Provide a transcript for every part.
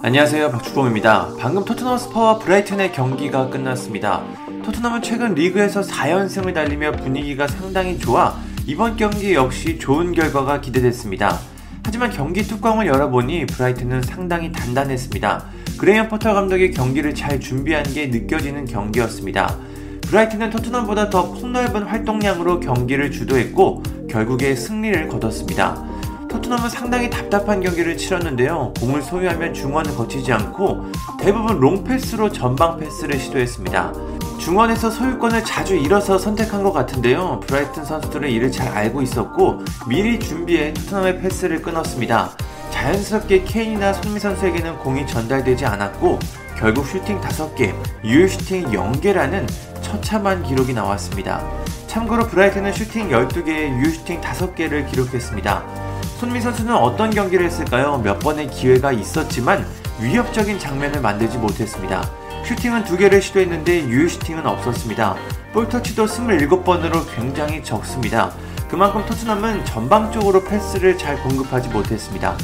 안녕하세요 박주범입니다. 방금 토트넘 홋스퍼와 브라이튼의 경기가 끝났습니다. 토트넘은 최근 리그에서 4연승을 달리며 분위기가 상당히 좋아 이번 경기 역시 좋은 결과가 기대됐습니다. 하지만 경기 뚜껑을 열어보니 브라이튼은 상당히 단단했습니다. 그레이엄 포터 감독이 경기를 잘 준비한 게 느껴지는 경기였습니다. 브라이튼은 토트넘보다 더 폭넓은 활동량으로 경기를 주도했고 결국에 승리를 거뒀습니다. 토트넘은 상당히 답답한 경기를 치렀는데요. 공을 소유하면 중원을 거치지 않고 대부분 롱패스로 전방 패스를 시도했습니다. 중원에서 소유권을 자주 잃어서 선택한 것 같은데요. 브라이튼 선수들은 이를 잘 알고 있었고 미리 준비해 토트넘의 패스를 끊었습니다. 자연스럽게 케인이나 손흥민 선수에게는 공이 전달되지 않았고 결국 슈팅 5개, 유효 슈팅 0개라는 처참한 기록이 나왔습니다. 참고로 브라이튼은 슈팅 12개에 유효 슈팅 5개를 기록했습니다. 손흥민 선수는 어떤 경기를 했을까요? 몇 번의 기회가 있었지만 위협적인 장면을 만들지 못했습니다. 슈팅은 두 개를 시도했는데 유효 슈팅은 없었습니다. 볼터치도 27번으로 굉장히 적습니다. 그만큼 토트넘은 전방쪽으로 패스를 잘 공급하지 못했습니다.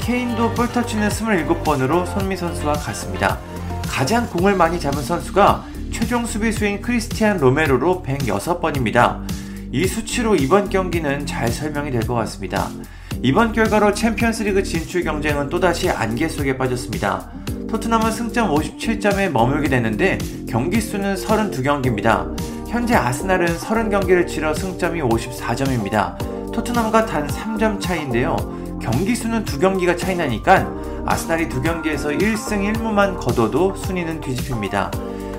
케인도 볼터치는 27번으로 손흥민 선수와 같습니다. 가장 공을 많이 잡은 선수가 최종 수비수인 크리스티안 로메로로 106번입니다. 이 수치로 이번 경기는 잘 설명이 될 것 같습니다. 이번 결과로 챔피언스리그 진출 경쟁은 또다시 안개 속에 빠졌습니다. 토트넘은 승점 57점에 머물게 되는데 경기 수는 32경기입니다. 현재 아스날은 30경기를 치러 승점이 54점입니다. 토트넘과 단 3점 차이인데요. 경기 수는 2경기가 차이 나니까 아스날이 2경기에서 1승 1무만 거둬도 순위는 뒤집힙니다.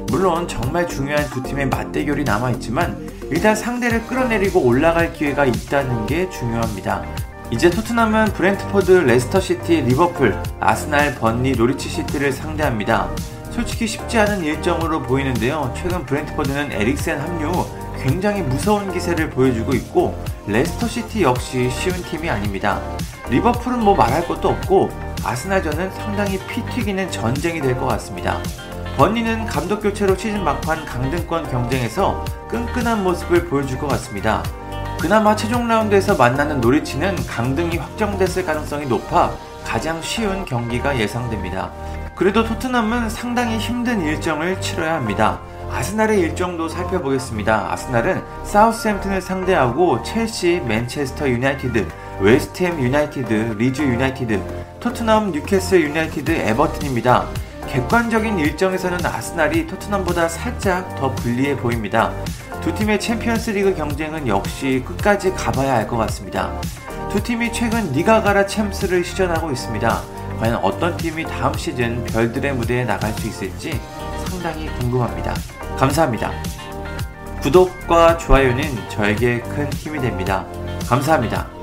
물론 정말 중요한 두 팀의 맞대결이 남아있지만 일단 상대를 끌어내리고 올라갈 기회가 있다는 게 중요합니다. 이제 토트넘은 브렌트포드, 레스터시티, 리버풀, 아스날, 번리, 노리치시티를 상대합니다. 솔직히 쉽지 않은 일정으로 보이는데요. 최근 브렌트포드는 에릭센 합류 후 굉장히 무서운 기세를 보여주고 있고 레스터시티 역시 쉬운 팀이 아닙니다. 리버풀은 뭐 말할 것도 없고 아스날전은 상당히 피 튀기는 전쟁이 될 것 같습니다. 번니는 감독 교체로 시즌 막판 강등권 경쟁에서 끈끈한 모습을 보여줄 것 같습니다. 그나마 최종 라운드에서 만나는 노리치는 강등이 확정됐을 가능성이 높아 가장 쉬운 경기가 예상됩니다. 그래도 토트넘은 상당히 힘든 일정을 치러야 합니다. 아스날의 일정도 살펴보겠습니다. 아스날은 사우스햄튼을 상대하고 첼시, 맨체스터 유나이티드, 웨스트햄 유나이티드, 리즈 유나이티드, 토트넘, 뉴캐슬 유나이티드, 에버튼입니다. 객관적인 일정에서는 아스날이 토트넘보다 살짝 더 불리해 보입니다. 두 팀의 챔피언스 리그 경쟁은 역시 끝까지 가봐야 할것 같습니다. 두 팀이 최근 니가 가라 챔스를 시전하고 있습니다. 과연 어떤 팀이 다음 시즌 별들의 무대에 나갈 수 있을지 상당히 궁금합니다. 감사합니다. 구독과 좋아요는 저에게 큰 힘이 됩니다. 감사합니다.